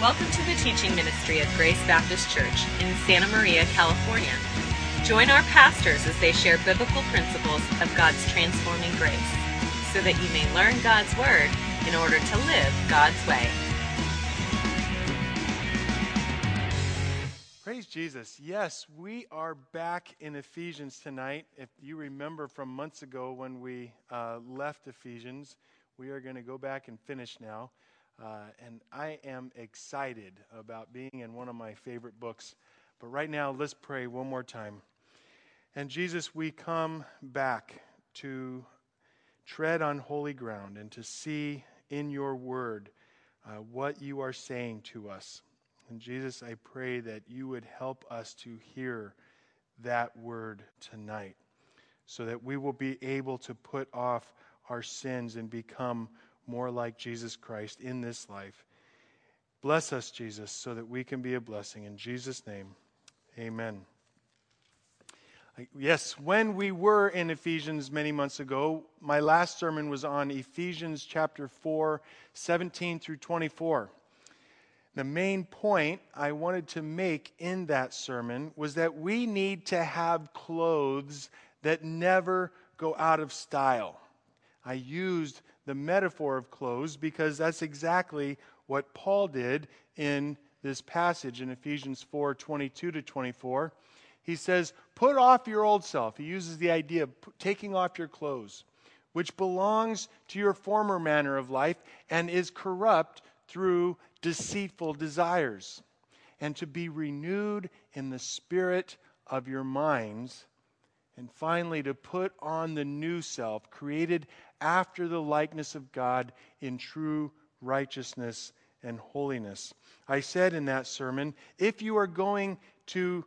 Welcome to the teaching ministry of Grace Baptist Church in Santa Maria, California. Join our pastors as they share biblical principles of God's transforming grace so that you may learn God's Word in order to live God's way. Praise Jesus. Yes, we are back in Ephesians tonight. If you remember from months ago when we uh, left Ephesians, we are going to go back and finish now. Uh, and I am excited about being in one of my favorite books. But right now, let's pray one more time. And Jesus, we come back to tread on holy ground and to see in your word uh, what you are saying to us. And Jesus, I pray that you would help us to hear that word tonight so that we will be able to put off our sins and become more like Jesus Christ in this life. Bless us, Jesus, so that we can be a blessing. In Jesus' name, amen. Yes, when we were in Ephesians many months ago, my last sermon was on Ephesians chapter 4, 17 through 24. The main point I wanted to make in that sermon was that we need to have clothes that never go out of style. I used the metaphor of clothes because that's exactly what Paul did in this passage in Ephesians 4 22 to 24. He says, Put off your old self. He uses the idea of taking off your clothes, which belongs to your former manner of life and is corrupt through deceitful desires, and to be renewed in the spirit of your minds. And finally, to put on the new self, created after the likeness of God in true righteousness and holiness. I said in that sermon if you are going to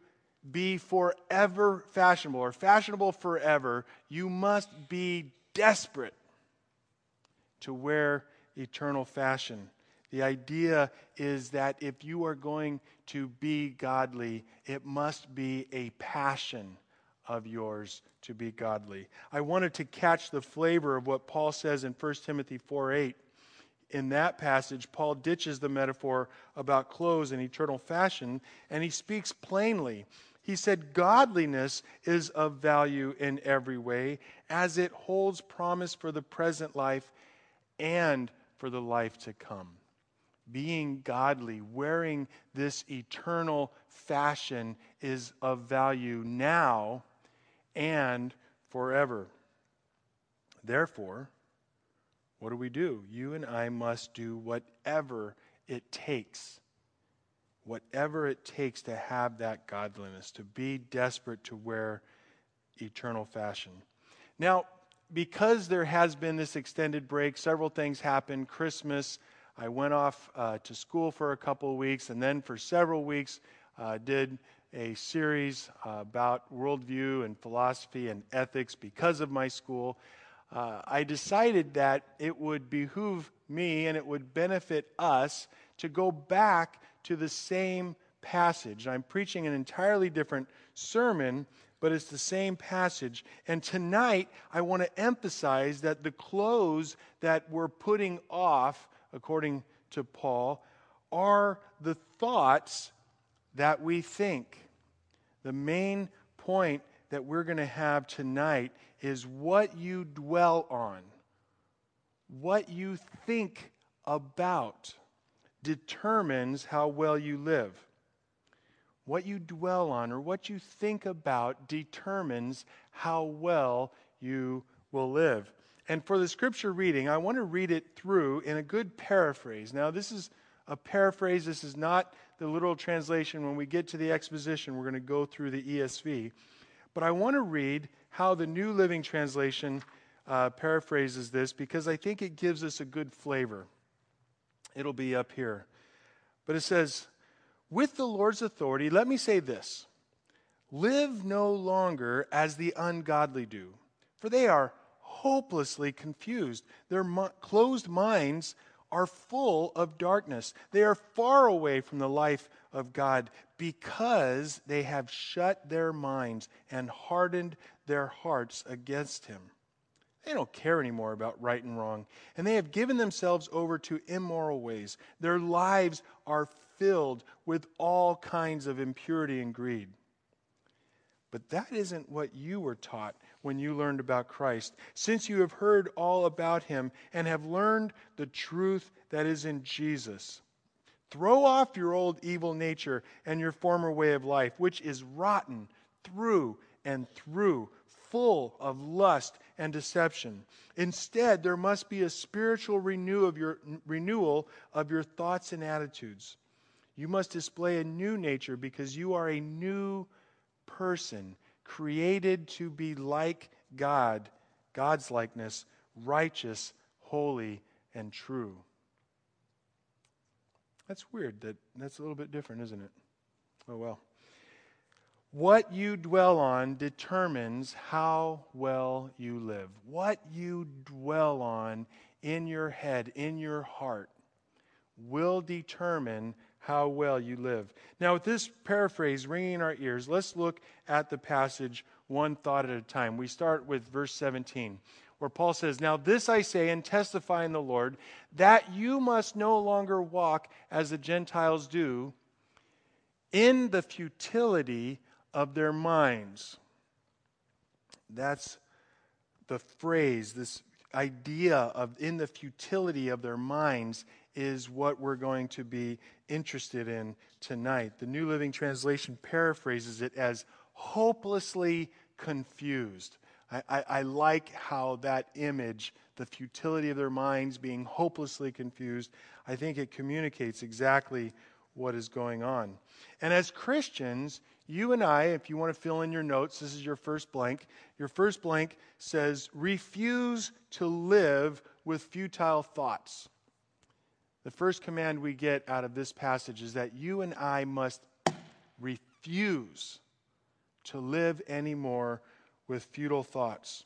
be forever fashionable or fashionable forever, you must be desperate to wear eternal fashion. The idea is that if you are going to be godly, it must be a passion of yours to be godly. I wanted to catch the flavor of what Paul says in 1 Timothy 4 8. In that passage, Paul ditches the metaphor about clothes and eternal fashion, and he speaks plainly. He said, Godliness is of value in every way, as it holds promise for the present life and for the life to come. Being godly, wearing this eternal fashion, is of value now and forever. Therefore, what do we do? You and I must do whatever it takes. Whatever it takes to have that godliness, to be desperate to wear eternal fashion. Now, because there has been this extended break, several things happened. Christmas, I went off uh, to school for a couple of weeks, and then for several weeks, uh, did a series uh, about worldview and philosophy and ethics because of my school. Uh, I decided that it would behoove me and it would benefit us to go back to the same passage. I'm preaching an entirely different sermon, but it's the same passage. And tonight, I want to emphasize that the clothes that we're putting off, according to Paul, are the thoughts that we think. The main point that we're going to have tonight is what you dwell on, what you think about determines how well you live. What you dwell on or what you think about determines how well you will live. And for the scripture reading, I want to read it through in a good paraphrase. Now, this is a paraphrase. This is not the literal translation. When we get to the exposition, we're going to go through the ESV. But I want to read how the New Living Translation uh, paraphrases this because I think it gives us a good flavor. It'll be up here. But it says, With the Lord's authority, let me say this live no longer as the ungodly do, for they are hopelessly confused. Their mo- closed minds are full of darkness. They are far away from the life of God because they have shut their minds and hardened their hearts against Him. They don't care anymore about right and wrong. And they have given themselves over to immoral ways. Their lives are filled with all kinds of impurity and greed. But that isn't what you were taught when you learned about Christ, since you have heard all about him and have learned the truth that is in Jesus. Throw off your old evil nature and your former way of life, which is rotten through and through, full of lust and deception. Instead, there must be a spiritual renew of your, renewal of your thoughts and attitudes. You must display a new nature because you are a new person, created to be like God, God's likeness, righteous, holy, and true. That's weird. That, that's a little bit different, isn't it? Oh, well. What you dwell on determines how well you live. What you dwell on in your head, in your heart, will determine how well you live. Now, with this paraphrase ringing in our ears, let's look at the passage one thought at a time. We start with verse 17, where Paul says, Now this I say and testify in the Lord, that you must no longer walk as the Gentiles do in the futility of their minds. That's the phrase, this idea of in the futility of their minds is what we're going to be interested in tonight. The New Living Translation paraphrases it as hopelessly confused. I, I, I, like how that image, the futility of their minds being hopelessly confused, I think it communicates exactly what is going on. And as Christians, you and I, if you want to fill in your notes, this is your first blank. Your first blank says, refuse to live with futile thoughts. The first command we get out of this passage is that you and I must refuse to live anymore with futile thoughts.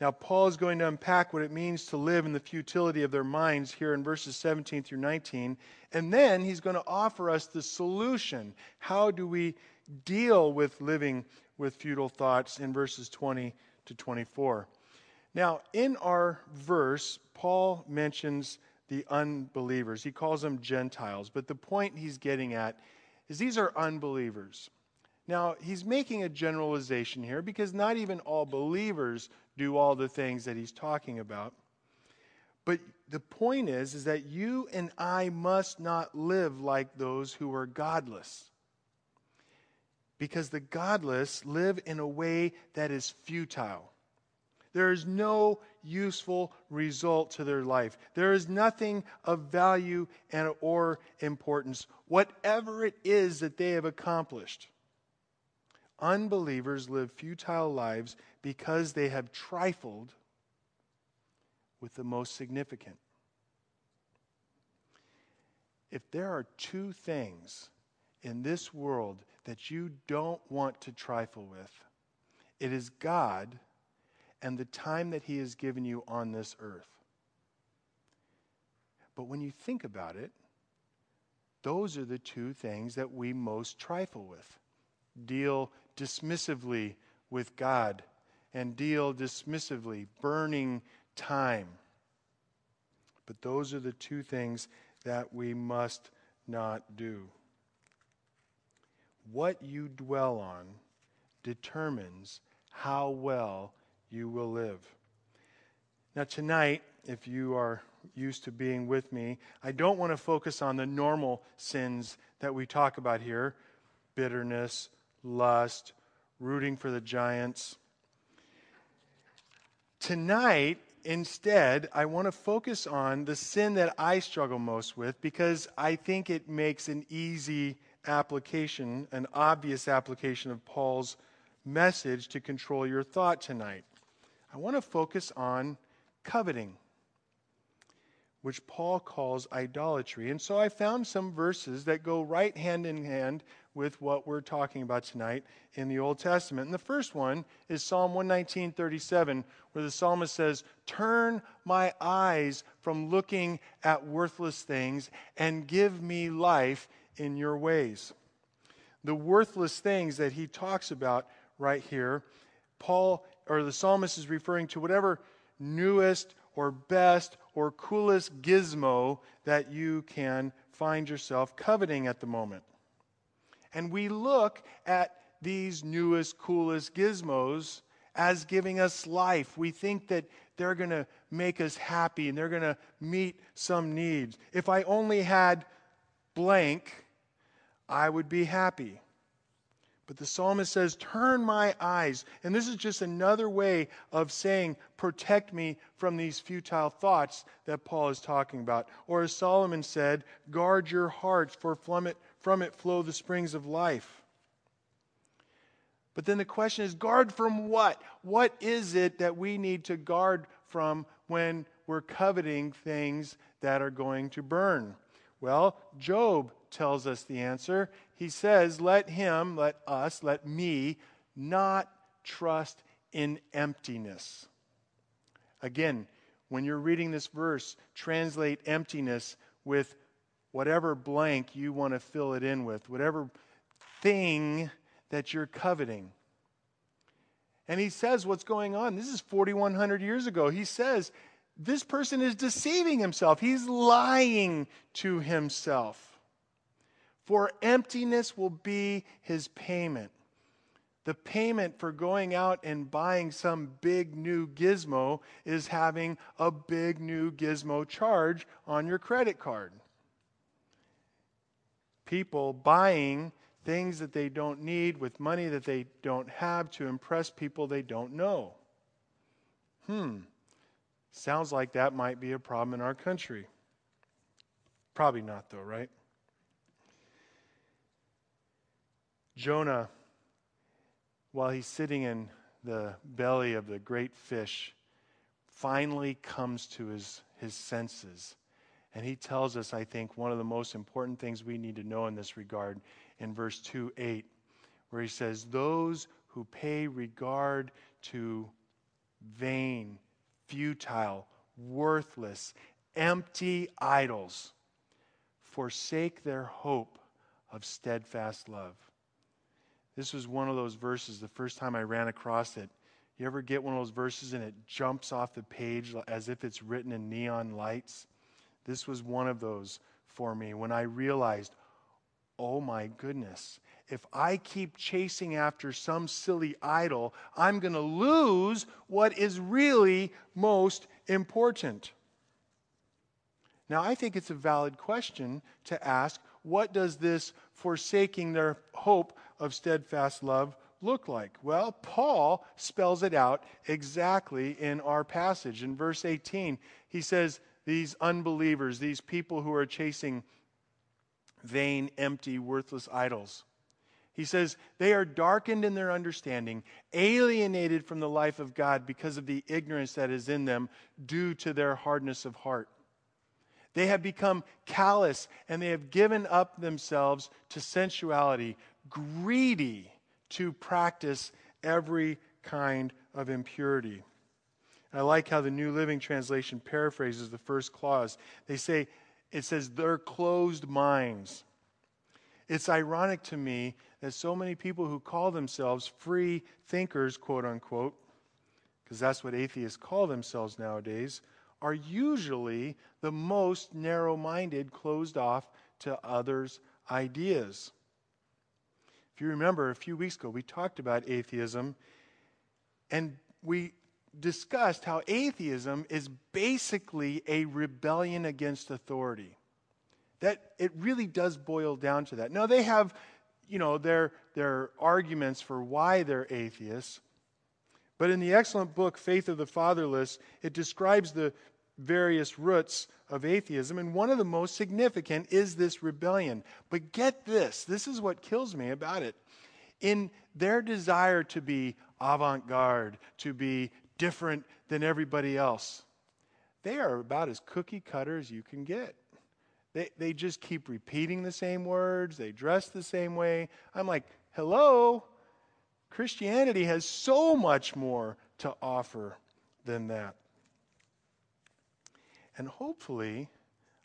Now, Paul is going to unpack what it means to live in the futility of their minds here in verses 17 through 19. And then he's going to offer us the solution. How do we deal with living with futile thoughts in verses 20 to 24? Now, in our verse, Paul mentions the unbelievers. He calls them Gentiles. But the point he's getting at is these are unbelievers. Now, he's making a generalization here because not even all believers do all the things that he's talking about. But the point is is that you and I must not live like those who are godless. Because the godless live in a way that is futile. There is no useful result to their life. There is nothing of value and or importance whatever it is that they have accomplished. Unbelievers live futile lives because they have trifled with the most significant. If there are two things in this world that you don't want to trifle with, it is God and the time that He has given you on this earth. But when you think about it, those are the two things that we most trifle with deal dismissively with God and deal dismissively, burning time. But those are the two things that we must not do. What you dwell on determines how well you will live. Now, tonight, if you are used to being with me, I don't want to focus on the normal sins that we talk about here bitterness, lust, rooting for the giants. Tonight, instead, I want to focus on the sin that I struggle most with because I think it makes an easy application, an obvious application of Paul's message to control your thought tonight. I want to focus on coveting, which Paul calls idolatry. And so I found some verses that go right hand in hand with what we're talking about tonight in the Old Testament. And the first one is Psalm 119:37, where the psalmist says, "Turn my eyes from looking at worthless things and give me life in your ways." The worthless things that he talks about right here, Paul or the psalmist is referring to whatever newest or best or coolest gizmo that you can find yourself coveting at the moment. And we look at these newest, coolest gizmos as giving us life. We think that they're going to make us happy and they're going to meet some needs. If I only had blank, I would be happy. But the psalmist says, Turn my eyes. And this is just another way of saying, Protect me from these futile thoughts that Paul is talking about. Or as Solomon said, Guard your hearts, for from it, from it flow the springs of life. But then the question is guard from what? What is it that we need to guard from when we're coveting things that are going to burn? Well, Job tells us the answer. He says, Let him, let us, let me not trust in emptiness. Again, when you're reading this verse, translate emptiness with whatever blank you want to fill it in with, whatever thing that you're coveting. And he says what's going on. This is 4,100 years ago. He says this person is deceiving himself, he's lying to himself. For emptiness will be his payment. The payment for going out and buying some big new gizmo is having a big new gizmo charge on your credit card. People buying things that they don't need with money that they don't have to impress people they don't know. Hmm. Sounds like that might be a problem in our country. Probably not, though, right? Jonah, while he's sitting in the belly of the great fish, finally comes to his, his senses. And he tells us, I think, one of the most important things we need to know in this regard in verse 2 8, where he says, Those who pay regard to vain, futile, worthless, empty idols forsake their hope of steadfast love. This was one of those verses, the first time I ran across it. You ever get one of those verses and it jumps off the page as if it's written in neon lights? This was one of those for me when I realized, oh my goodness, if I keep chasing after some silly idol, I'm going to lose what is really most important. Now, I think it's a valid question to ask what does this forsaking their hope of steadfast love look like? Well, Paul spells it out exactly in our passage. In verse 18, he says, These unbelievers, these people who are chasing vain, empty, worthless idols. He says, They are darkened in their understanding, alienated from the life of God because of the ignorance that is in them due to their hardness of heart. They have become callous and they have given up themselves to sensuality, greedy to practice every kind of impurity. I like how the New Living Translation paraphrases the first clause. They say, it says, their closed minds. It's ironic to me that so many people who call themselves free thinkers, quote unquote, because that's what atheists call themselves nowadays, are usually the most narrow minded, closed off to others' ideas. If you remember, a few weeks ago, we talked about atheism, and we discussed how atheism is basically a rebellion against authority. That it really does boil down to that. Now, they have, you know, their, their arguments for why they're atheists, but in the excellent book, Faith of the Fatherless, it describes the various roots of atheism, and one of the most significant is this rebellion. But get this this is what kills me about it. In their desire to be avant garde, to be different than everybody else, they are about as cookie cutter as you can get. They, they just keep repeating the same words, they dress the same way. I'm like, hello? Christianity has so much more to offer than that. And hopefully,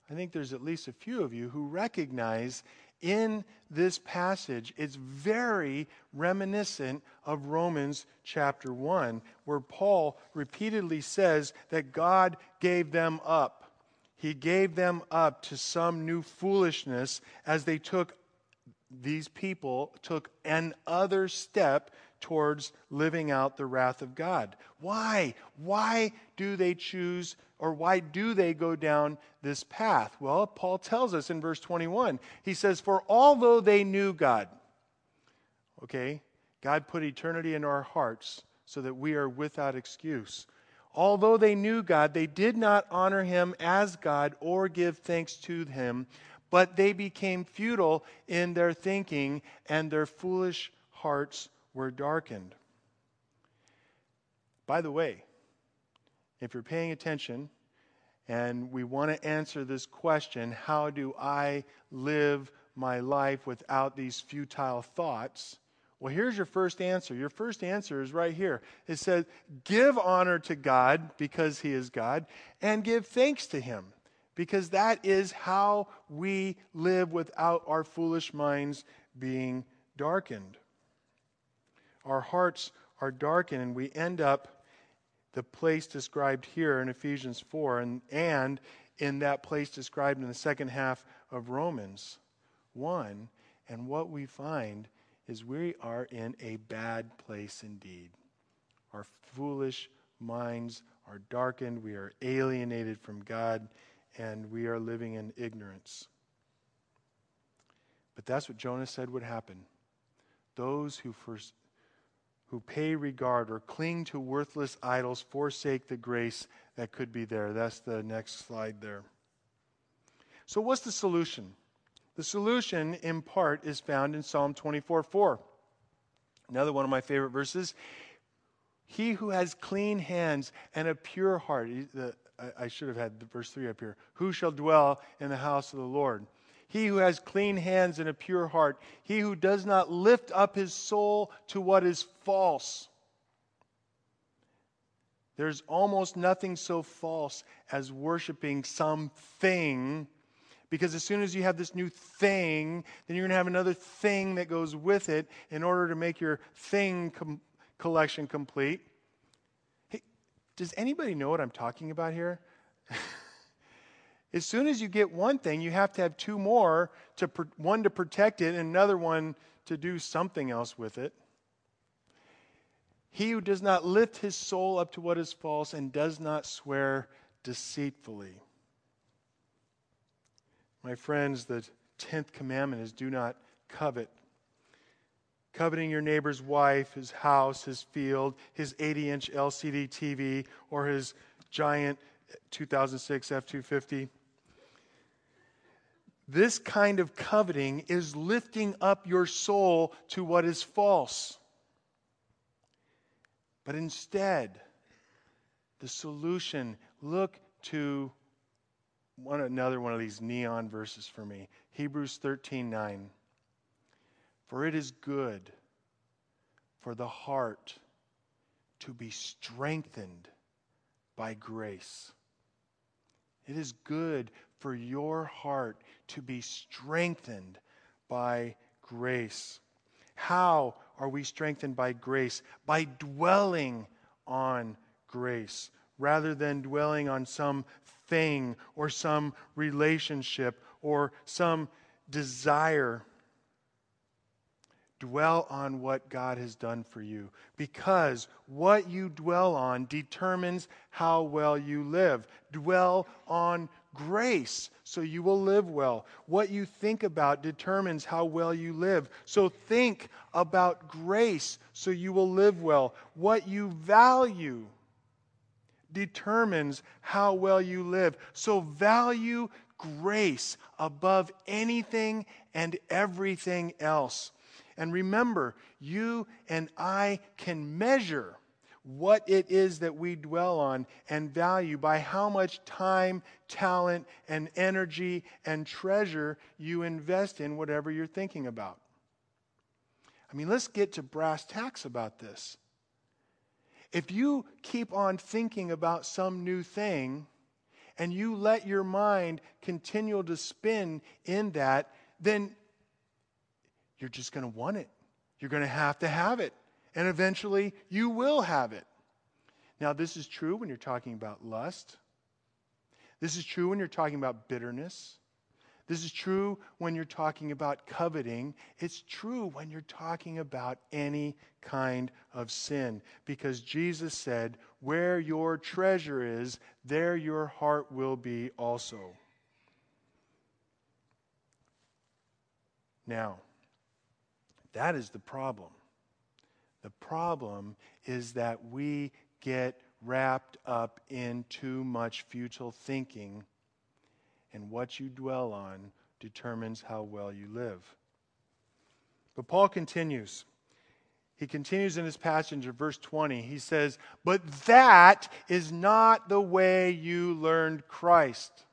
I think there's at least a few of you who recognize in this passage, it's very reminiscent of Romans chapter 1, where Paul repeatedly says that God gave them up. He gave them up to some new foolishness as they took, these people took another step towards living out the wrath of God. Why? Why do they choose or why do they go down this path? Well, Paul tells us in verse 21. He says, For although they knew God, okay, God put eternity in our hearts so that we are without excuse. Although they knew God, they did not honor him as God or give thanks to him, but they became futile in their thinking, and their foolish hearts were darkened. By the way, if you're paying attention and we want to answer this question how do I live my life without these futile thoughts? Well, here's your first answer. Your first answer is right here. It says, Give honor to God because He is God, and give thanks to Him because that is how we live without our foolish minds being darkened. Our hearts are darkened, and we end up the place described here in Ephesians 4 and, and in that place described in the second half of Romans 1. And what we find is we are in a bad place indeed. Our foolish minds are darkened, we are alienated from God, and we are living in ignorance. But that's what Jonah said would happen. Those who first who pay regard or cling to worthless idols forsake the grace that could be there. That's the next slide there. So, what's the solution? The solution, in part, is found in Psalm 24 4. Another one of my favorite verses. He who has clean hands and a pure heart. I should have had the verse 3 up here. Who shall dwell in the house of the Lord? He who has clean hands and a pure heart, he who does not lift up his soul to what is false. There's almost nothing so false as worshiping something. Because as soon as you have this new thing, then you're going to have another thing that goes with it in order to make your thing com- collection complete. Hey, does anybody know what I'm talking about here? As soon as you get one thing, you have to have two more to one to protect it and another one to do something else with it. He who does not lift his soul up to what is false and does not swear deceitfully. My friends, the 10th commandment is do not covet. Coveting your neighbor's wife, his house, his field, his 80 inch LCD TV, or his giant 2006 F 250 this kind of coveting is lifting up your soul to what is false. But instead, the solution look to one another one of these neon verses for me. Hebrews 13:9. For it is good for the heart to be strengthened by grace. It is good for your heart to be strengthened by grace. How are we strengthened by grace? By dwelling on grace rather than dwelling on some thing or some relationship or some desire Dwell on what God has done for you because what you dwell on determines how well you live. Dwell on grace so you will live well. What you think about determines how well you live. So think about grace so you will live well. What you value determines how well you live. So value grace above anything and everything else. And remember, you and I can measure what it is that we dwell on and value by how much time, talent, and energy and treasure you invest in whatever you're thinking about. I mean, let's get to brass tacks about this. If you keep on thinking about some new thing and you let your mind continue to spin in that, then you're just going to want it. You're going to have to have it. And eventually, you will have it. Now, this is true when you're talking about lust. This is true when you're talking about bitterness. This is true when you're talking about coveting. It's true when you're talking about any kind of sin. Because Jesus said, Where your treasure is, there your heart will be also. Now, that is the problem. The problem is that we get wrapped up in too much futile thinking, and what you dwell on determines how well you live. But Paul continues. He continues in his passage in verse 20. He says, But that is not the way you learned Christ,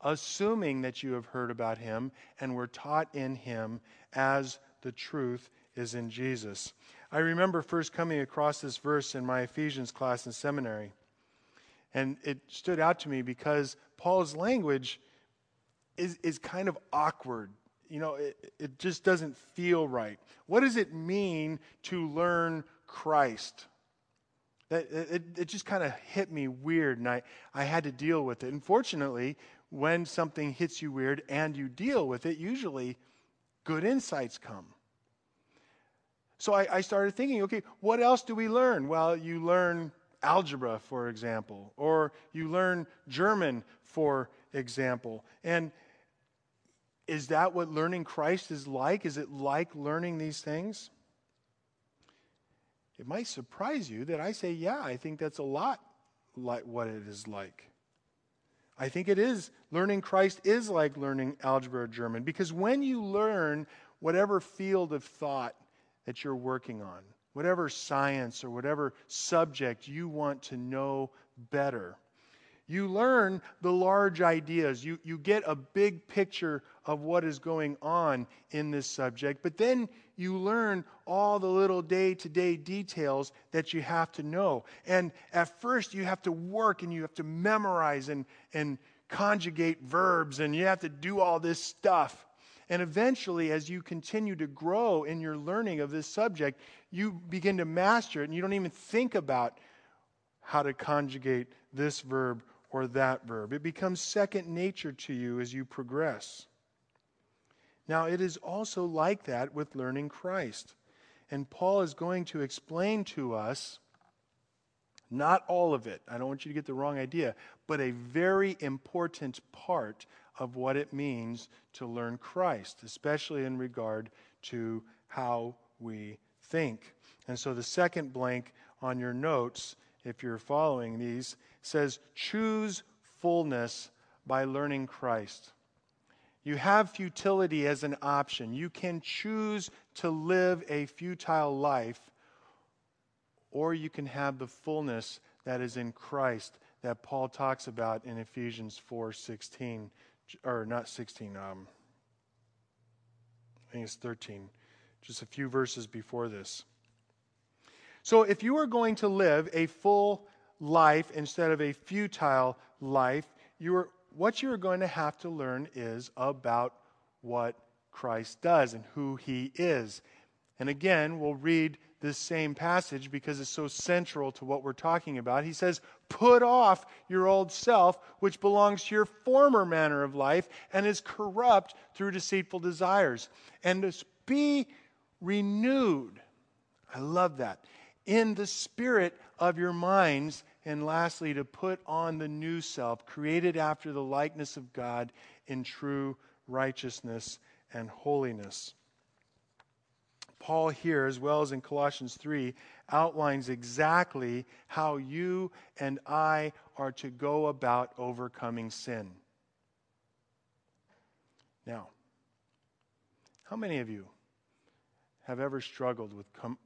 assuming that you have heard about him and were taught in him as the truth is in Jesus. I remember first coming across this verse in my Ephesians class in seminary. And it stood out to me because Paul's language is, is kind of awkward. You know, it, it just doesn't feel right. What does it mean to learn Christ? That, it, it just kind of hit me weird, and I, I had to deal with it. Unfortunately, when something hits you weird and you deal with it, usually good insights come. So I, I, started thinking, okay, what else do we learn? Well, you learn algebra, for example, or you learn German, for example. And is that what learning Christ is like? Is it like learning these things? It might surprise you that I say, yeah, I think that's a lot like what it is like. I think it is. Learning Christ is like learning algebra or German because when you learn whatever field of thought that you're working on, whatever science or whatever subject you want to know better. You learn the large ideas. You, you get a big picture of what is going on in this subject, but then you learn all the little day to day details that you have to know. And at first, you have to work and you have to memorize and, and conjugate verbs, and you have to do all this stuff. And eventually, as you continue to grow in your learning of this subject, you begin to master it, and you don't even think about how to conjugate this verb or that verb. It becomes second nature to you as you progress. Now, it is also like that with learning Christ. And Paul is going to explain to us not all of it, I don't want you to get the wrong idea, but a very important part of what it means to learn Christ, especially in regard to how we think. And so the second blank on your notes, if you're following these, says choose fullness by learning Christ. You have futility as an option. You can choose to live a futile life, or you can have the fullness that is in Christ that Paul talks about in Ephesians 4:16 or not 16, um, I think it's 13, just a few verses before this. So if you are going to live a full life instead of a futile life, you are, what you are going to have to learn is about what Christ does and who he is. And again, we'll read this same passage because it's so central to what we're talking about. He says, Put off your old self, which belongs to your former manner of life and is corrupt through deceitful desires, and be renewed. I love that. In the spirit of your minds. And lastly, to put on the new self, created after the likeness of God in true righteousness and holiness. Paul here, as well as in Colossians 3, outlines exactly how you and I are to go about overcoming sin. Now, how many of you have ever struggled with com-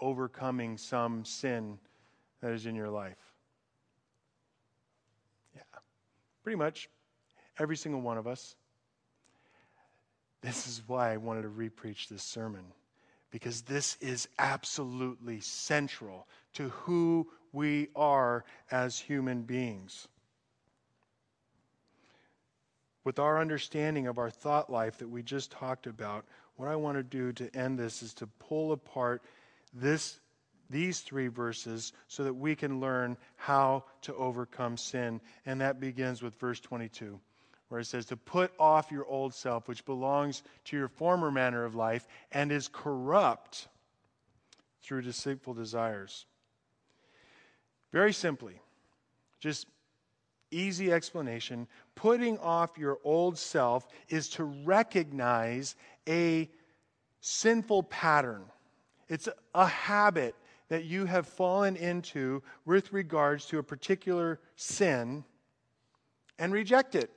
overcoming some sin that is in your life? Yeah, pretty much every single one of us. This is why I wanted to repreach this sermon because this is absolutely central to who we are as human beings. with our understanding of our thought life that we just talked about, what I want to do to end this is to pull apart this, these three verses so that we can learn how to overcome sin. And that begins with verse 22, where it says, To put off your old self, which belongs to your former manner of life and is corrupt through deceitful desires. Very simply, just easy explanation. Putting off your old self is to recognize a sinful pattern. It's a habit that you have fallen into with regards to a particular sin and reject it,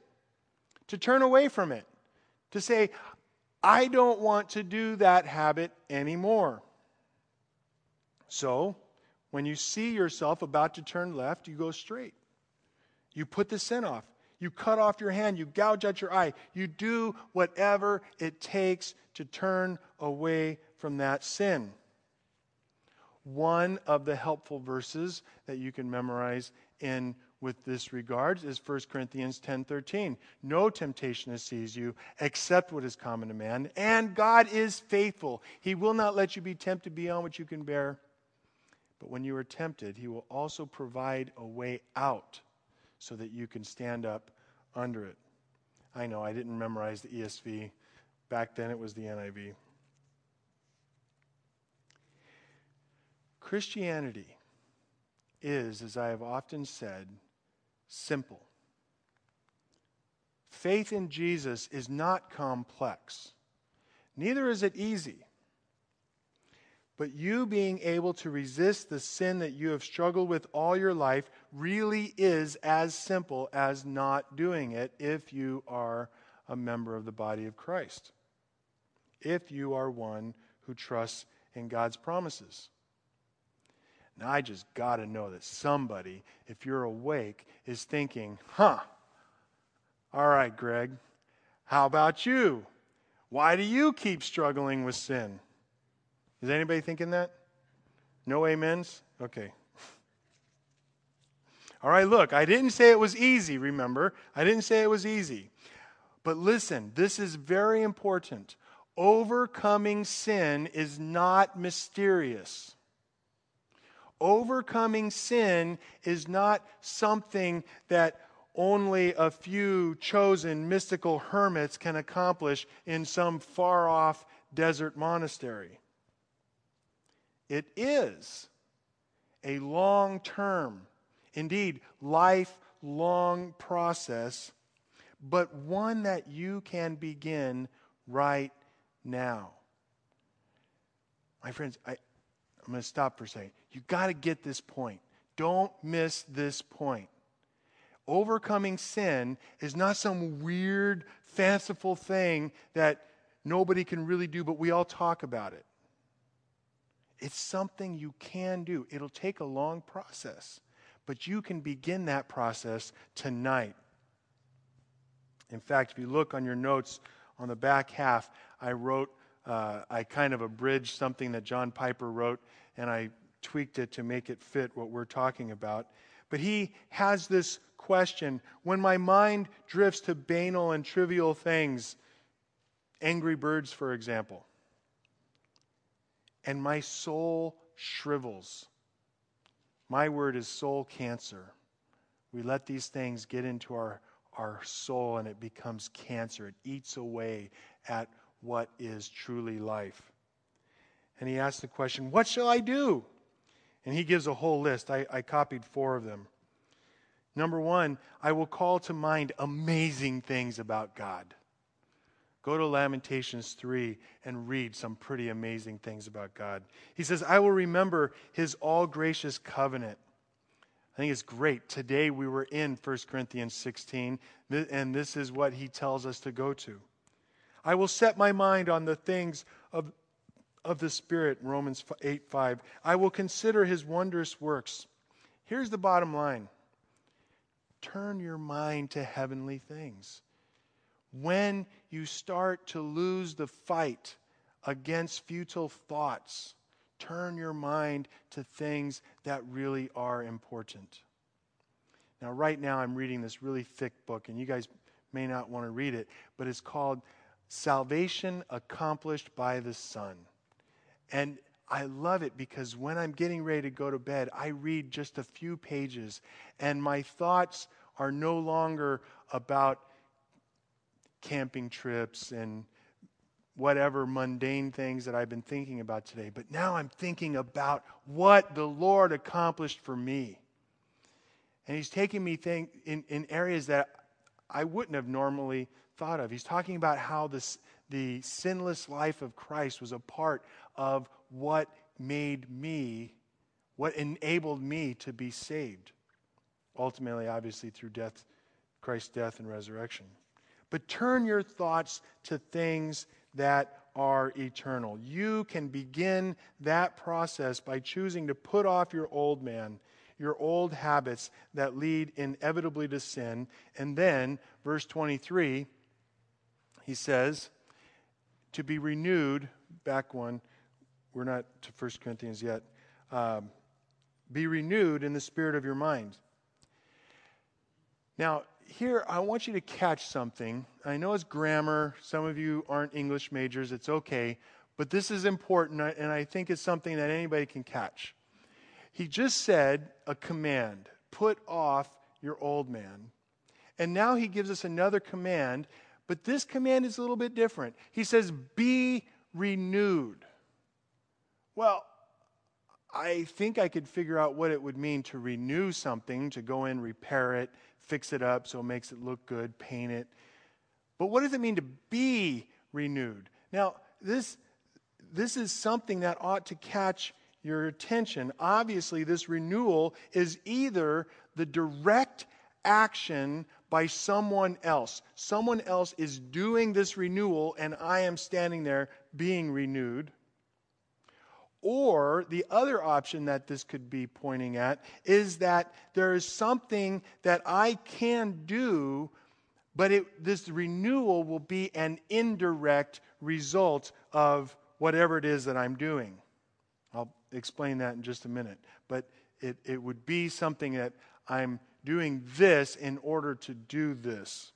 to turn away from it, to say, I don't want to do that habit anymore. So, when you see yourself about to turn left, you go straight. You put the sin off. You cut off your hand. You gouge out your eye. You do whatever it takes to turn away from that sin. One of the helpful verses that you can memorize in with this regard is 1 Corinthians 10:13. No temptation has seized you except what is common to man, and God is faithful. He will not let you be tempted beyond what you can bear. But when you are tempted, he will also provide a way out so that you can stand up under it. I know I didn't memorize the ESV. Back then it was the NIV. Christianity is, as I have often said, simple. Faith in Jesus is not complex, neither is it easy. But you being able to resist the sin that you have struggled with all your life really is as simple as not doing it if you are a member of the body of Christ. If you are one who trusts in God's promises. Now, I just got to know that somebody, if you're awake, is thinking, huh, all right, Greg, how about you? Why do you keep struggling with sin? Is anybody thinking that? No amens? Okay. All right, look, I didn't say it was easy, remember? I didn't say it was easy. But listen, this is very important. Overcoming sin is not mysterious. Overcoming sin is not something that only a few chosen mystical hermits can accomplish in some far off desert monastery. It is a long term, indeed, lifelong process, but one that you can begin right now. My friends, I, I'm going to stop for a second. You got to get this point. Don't miss this point. Overcoming sin is not some weird, fanciful thing that nobody can really do, but we all talk about it. It's something you can do. It'll take a long process, but you can begin that process tonight. In fact, if you look on your notes on the back half, I wrote, uh, I kind of abridged something that John Piper wrote, and I tweaked it to make it fit what we're talking about. But he has this question when my mind drifts to banal and trivial things, angry birds, for example and my soul shrivels. My word is soul cancer. We let these things get into our, our soul and it becomes cancer. It eats away at what is truly life. And he asks the question, What shall I do? And he gives a whole list. I, I copied four of them. Number one, I will call to mind amazing things about God. Go to Lamentations 3 and read some pretty amazing things about God. He says, I will remember his all gracious covenant. I think it's great. Today we were in 1 Corinthians 16, and this is what he tells us to go to. I will set my mind on the things of, of the Spirit, Romans 8 5. I will consider his wondrous works. Here's the bottom line turn your mind to heavenly things when you start to lose the fight against futile thoughts, turn your mind to things that really are important. Now, right now, I'm reading this really thick book, and you guys may not want to read it, but it's called Salvation Accomplished by the Son. And I love it because when I'm getting ready to go to bed, I read just a few pages, and my thoughts are no longer about camping trips and whatever mundane things that I've been thinking about today. But now I'm thinking about what the Lord accomplished for me. And He's taking me think, in, in areas that I wouldn't have normally thought of. He's talking about how this, the sinless life of Christ was a part of what made me, what enabled me to be saved. Ultimately, obviously, through death, Christ's death and resurrection. But turn your thoughts to things that are eternal. You can begin that process by choosing to put off your old man, your old habits that lead inevitably to sin. And then, verse 23, he says, to be renewed, back one, we're not to 1 Corinthians yet. Um, be renewed in the spirit of your mind. Now, here, I want you to catch something. I know it's grammar. Some of you aren't English majors. It's okay. But this is important, and I think it's something that anybody can catch. He just said a command put off your old man. And now he gives us another command, but this command is a little bit different. He says, Be renewed. Well, I think I could figure out what it would mean to renew something, to go in, repair it, fix it up so it makes it look good, paint it. But what does it mean to be renewed? Now, this, this is something that ought to catch your attention. Obviously, this renewal is either the direct action by someone else. Someone else is doing this renewal, and I am standing there being renewed. Or the other option that this could be pointing at is that there is something that I can do, but it, this renewal will be an indirect result of whatever it is that I'm doing. I'll explain that in just a minute. But it, it would be something that I'm doing this in order to do this.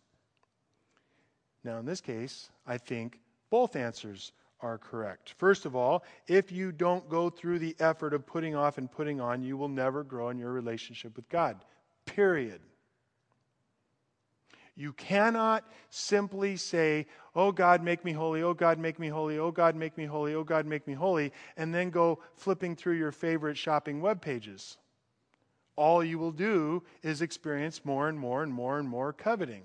Now, in this case, I think both answers are correct. First of all, if you don't go through the effort of putting off and putting on, you will never grow in your relationship with God. Period. You cannot simply say, Oh God, make me holy, oh God, make me holy, oh God, make me holy, oh God, make me holy, and then go flipping through your favorite shopping web pages. All you will do is experience more and more and more and more coveting.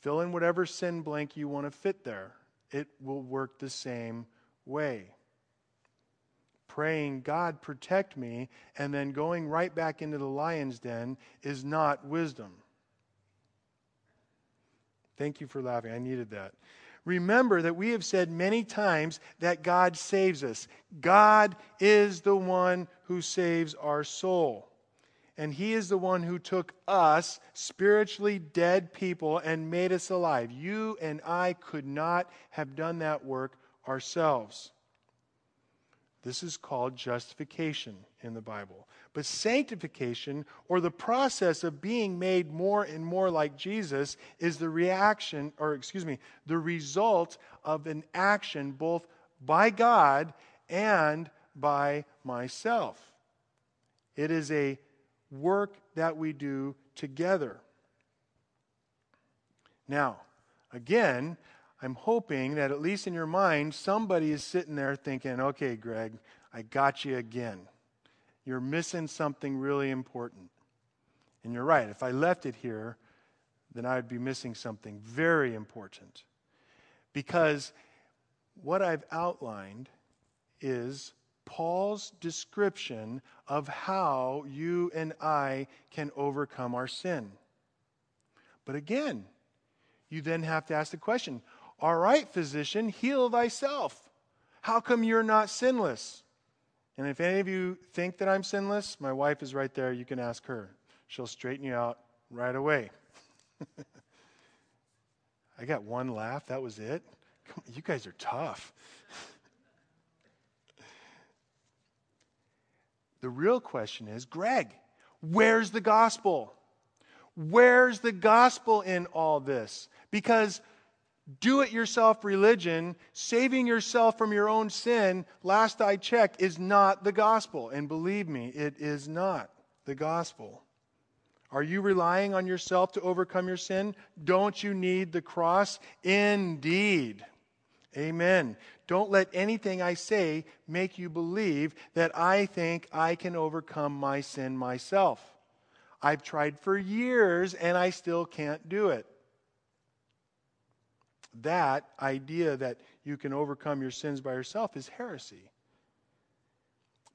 Fill in whatever sin blank you want to fit there it will work the same way. Praying, God, protect me, and then going right back into the lion's den is not wisdom. Thank you for laughing. I needed that. Remember that we have said many times that God saves us. God is the one who saves our soul. And He is the one who took us, spiritually dead people, and made us alive. You and I could not have done that work ourselves. This is called justification in the Bible. But sanctification, or the process of being made more and more like Jesus, is the reaction, or excuse me, the result of an action both by God and by myself. It is a work that we do together. Now, again, I'm hoping that at least in your mind, somebody is sitting there thinking, okay, Greg, I got you again. You're missing something really important. And you're right. If I left it here, then I would be missing something very important. Because what I've outlined is Paul's description of how you and I can overcome our sin. But again, you then have to ask the question All right, physician, heal thyself. How come you're not sinless? And if any of you think that I'm sinless, my wife is right there. You can ask her. She'll straighten you out right away. I got one laugh. That was it. You guys are tough. The real question is Greg, where's the gospel? Where's the gospel in all this? Because do it yourself religion, saving yourself from your own sin, last I checked, is not the gospel. And believe me, it is not the gospel. Are you relying on yourself to overcome your sin? Don't you need the cross? Indeed. Amen. Don't let anything I say make you believe that I think I can overcome my sin myself. I've tried for years and I still can't do it. That idea that you can overcome your sins by yourself is heresy.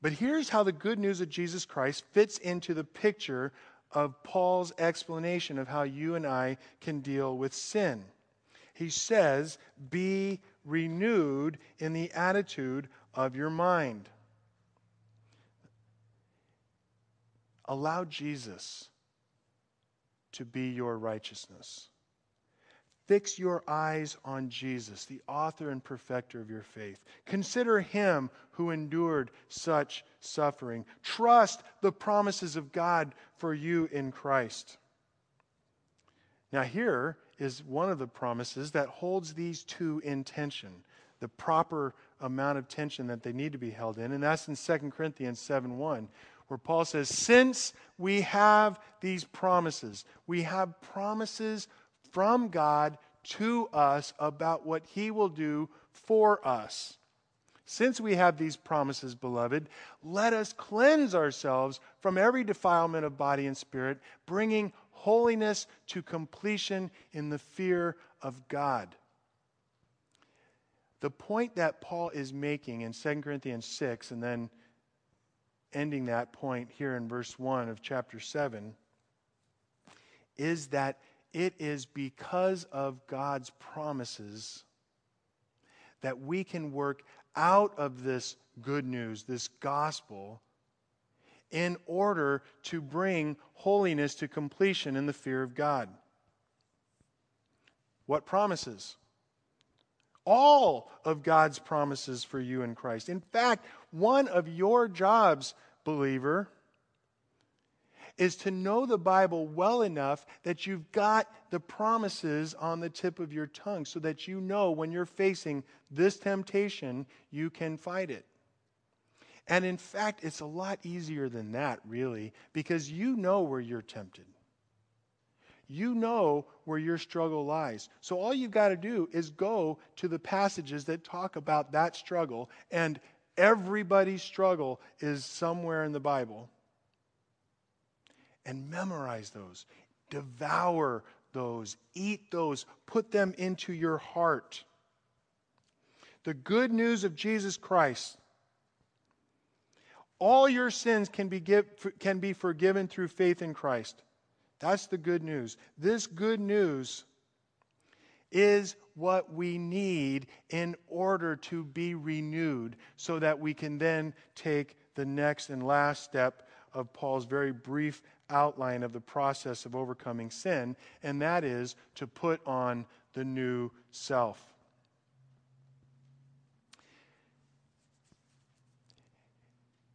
But here's how the good news of Jesus Christ fits into the picture of Paul's explanation of how you and I can deal with sin. He says, Be renewed in the attitude of your mind. Allow Jesus to be your righteousness. Fix your eyes on Jesus, the author and perfecter of your faith. Consider him who endured such suffering. Trust the promises of God for you in Christ. Now, here is one of the promises that holds these two in tension, the proper amount of tension that they need to be held in, and that's in 2 Corinthians 7 1, where Paul says, Since we have these promises, we have promises from God to us about what he will do for us. Since we have these promises, beloved, let us cleanse ourselves from every defilement of body and spirit, bringing holiness to completion in the fear of God. The point that Paul is making in 2 Corinthians 6 and then ending that point here in verse 1 of chapter 7 is that it is because of God's promises that we can work out of this good news, this gospel, in order to bring holiness to completion in the fear of God. What promises? All of God's promises for you in Christ. In fact, one of your jobs, believer, is to know the Bible well enough that you've got the promises on the tip of your tongue so that you know when you're facing this temptation, you can fight it. And in fact, it's a lot easier than that, really, because you know where you're tempted. You know where your struggle lies. So all you've got to do is go to the passages that talk about that struggle, and everybody's struggle is somewhere in the Bible and memorize those. Devour those. Eat those. Put them into your heart. The good news of Jesus Christ. All your sins can be, give, can be forgiven through faith in Christ. That's the good news. This good news is what we need in order to be renewed so that we can then take the next and last step of Paul's very brief outline of the process of overcoming sin, and that is to put on the new self.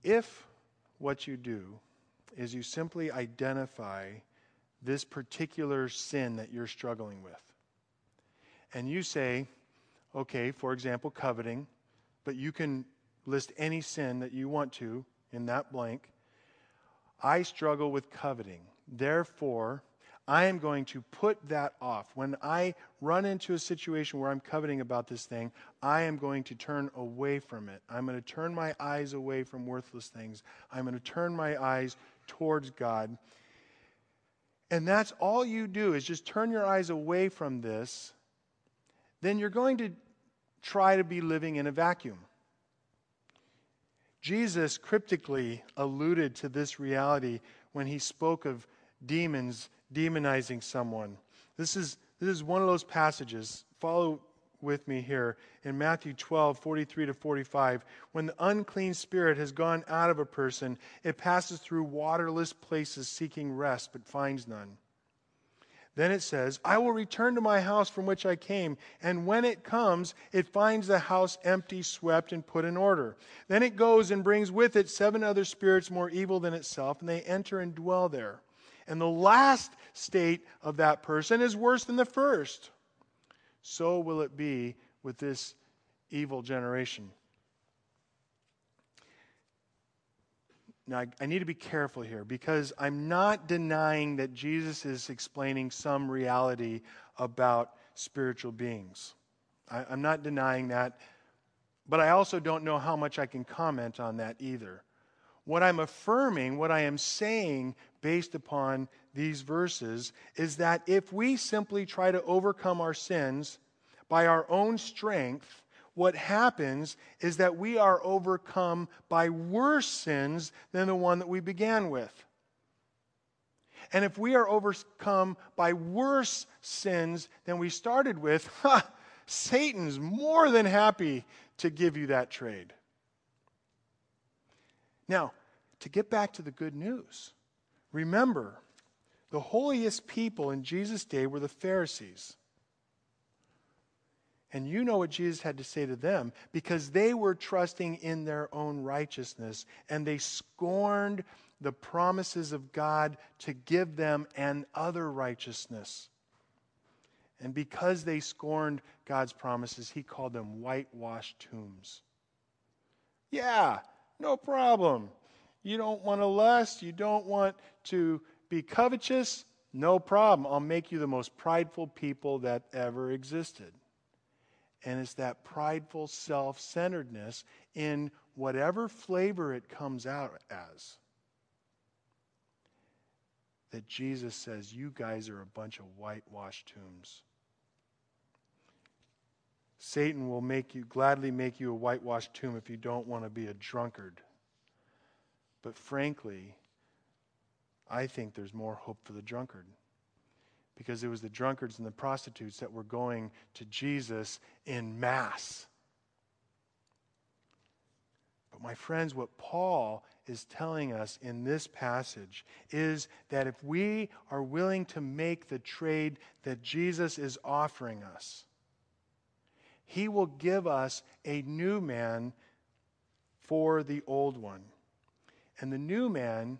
If what you do is you simply identify this particular sin that you're struggling with, and you say, okay, for example, coveting, but you can list any sin that you want to in that blank, I struggle with coveting. Therefore, I am going to put that off. When I run into a situation where I'm coveting about this thing, I am going to turn away from it. I'm going to turn my eyes away from worthless things. I'm going to turn my eyes towards God. And that's all you do is just turn your eyes away from this. Then you're going to try to be living in a vacuum. Jesus cryptically alluded to this reality when he spoke of demons demonizing someone. This is, this is one of those passages. Follow with me here in Matthew 12, 43 to 45. When the unclean spirit has gone out of a person, it passes through waterless places seeking rest, but finds none. Then it says, I will return to my house from which I came. And when it comes, it finds the house empty, swept, and put in order. Then it goes and brings with it seven other spirits more evil than itself, and they enter and dwell there. And the last state of that person is worse than the first. So will it be with this evil generation. Now, I, I, need to be careful here because I'm not denying that Jesus is explaining some reality about spiritual beings. I, I'm not denying that, but I also don't know how much I can comment on that either. What I'm affirming, what I am saying based upon these verses, is that if we simply try to overcome our sins by our own strength, what happens is that we are overcome by worse sins than the one that we began with. And if we are overcome by worse sins than we started with, ha, Satan's more than happy to give you that trade. Now, to get back to the good news, remember, the holiest people in Jesus' day were the Pharisees. And you know what Jesus had to say to them because they were trusting in their own righteousness and they scorned the promises of God to give them an other righteousness. And because they scorned God's promises, he called them whitewashed tombs. Yeah, no problem. You don't want to lust, you don't want to be covetous, no problem. I'll make you the most prideful people that ever existed. And it's that prideful self centeredness in whatever flavor it comes out as that Jesus says, You guys are a bunch of whitewashed tombs. Satan will make you gladly make you a whitewashed tomb if you don't want to be a drunkard. But frankly, I think there's more hope for the drunkard because it was the drunkards and the prostitutes that were going to Jesus in mass. But, my friends, what Paul is telling us in this passage is that if we are willing to make the trade that Jesus is offering us, he will give us a new man for the old one. And the new man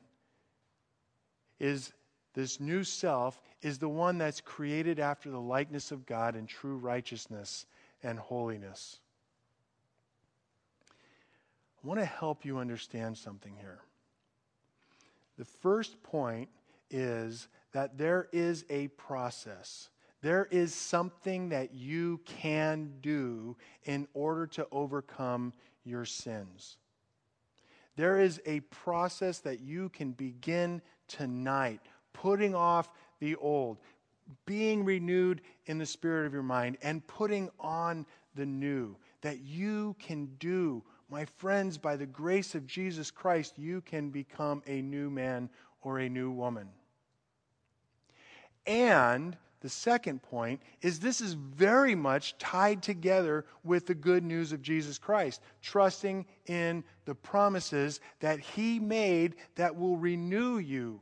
is this new self is the one that's created after the likeness of God in true righteousness and holiness. I want to help you understand something here. The first point is that there is a process. There is something that you can do in order to overcome your sins. There is a process that you can begin tonight putting off the old, being renewed in the spirit of your mind, and putting on the new that you can do. My friends, by the grace of Jesus Christ, you can become a new man or a new woman. And the second point is this is very much tied together with the good news of Jesus Christ, trusting in the promises that He made that will renew you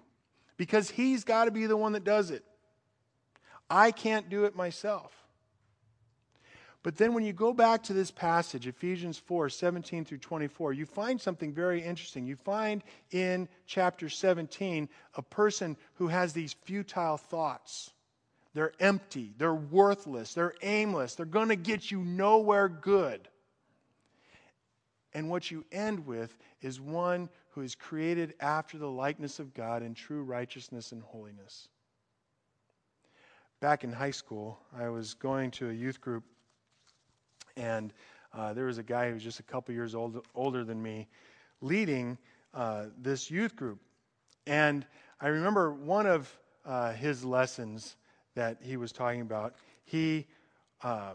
because He's got to be the one that does it. I can't do it myself. But then when you go back to this passage, Ephesians 4 17 through 24, you find something very interesting. You find in chapter 17 a person who has these futile thoughts. They're empty, they're worthless, they're aimless, they're going to get you nowhere good. And what you end with is one who is created after the likeness of God in true righteousness and holiness. Back in high school, I was going to a youth group, and uh, there was a guy who was just a couple years old, older than me leading uh, this youth group. And I remember one of uh, his lessons that he was talking about. He uh,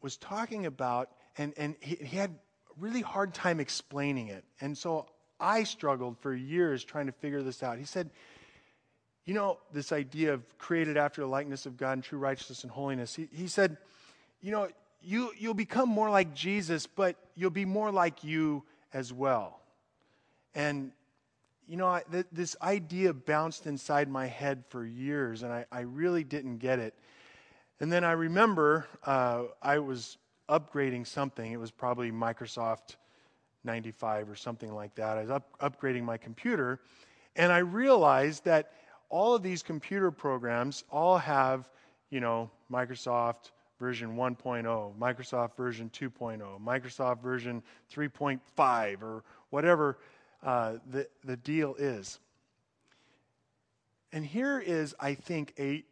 was talking about, and, and he, he had a really hard time explaining it. And so I struggled for years trying to figure this out. He said, You know, this idea of created after the likeness of God and true righteousness and holiness. He, he said, You know, you, you'll become more like Jesus, but you'll be more like you as well. And, you know, I, th- this idea bounced inside my head for years, and I, I really didn't get it. And then I remember uh, I was upgrading something. It was probably Microsoft 95 or something like that. I was up, upgrading my computer, and I realized that all of these computer programs all have, you know, Microsoft version 1.0, Microsoft version 2.0, Microsoft version 3.5, or whatever uh, the, the deal is. And here is, I think, a,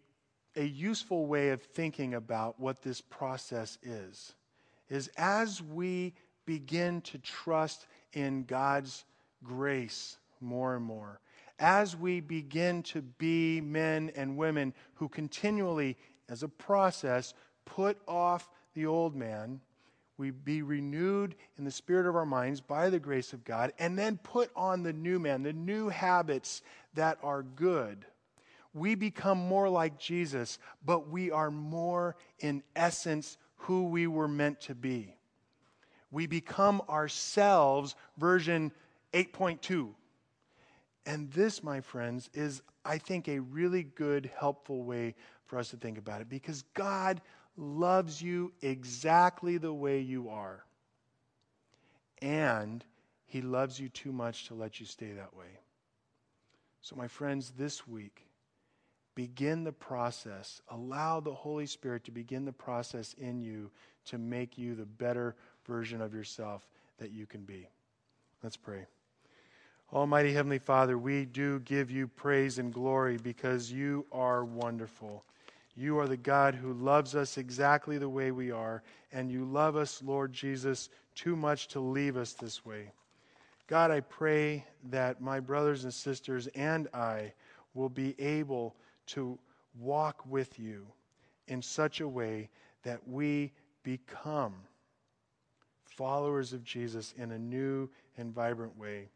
a useful way of thinking about what this process is. Is as we begin to trust in God's grace more and more, as we begin to be men and women who continually, as a process, put off the old man, we be renewed in the spirit of our minds by the grace of God, and then put on the new man, the new habits that are good. We become more like Jesus, but we are more in essence who we were meant to be. We become ourselves, version 8.2. And this, my friends, is, I think, a really good, helpful way for us to think about it because God loves you exactly the way you are. And he loves you too much to let you stay that way. So, my friends, this week, begin the process. Allow the Holy Spirit to begin the process in you to make you the better version of yourself that you can be. Let's pray. Almighty Heavenly Father, we do give you praise and glory because you are wonderful. You are the God who loves us exactly the way we are, and you love us, Lord Jesus, too much to leave us this way. God, I pray that my brothers and sisters and I will be able to walk with you in such a way that we become followers of Jesus in a new and vibrant way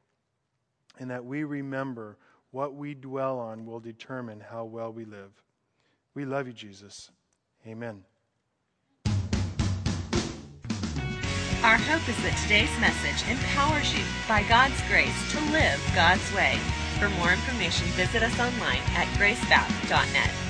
and that we remember what we dwell on will determine how well we live. We love you, Jesus. Amen. Our hope is that today's message empowers you, by God's grace, to live God's way. For more information, visit us online at gracebap.net.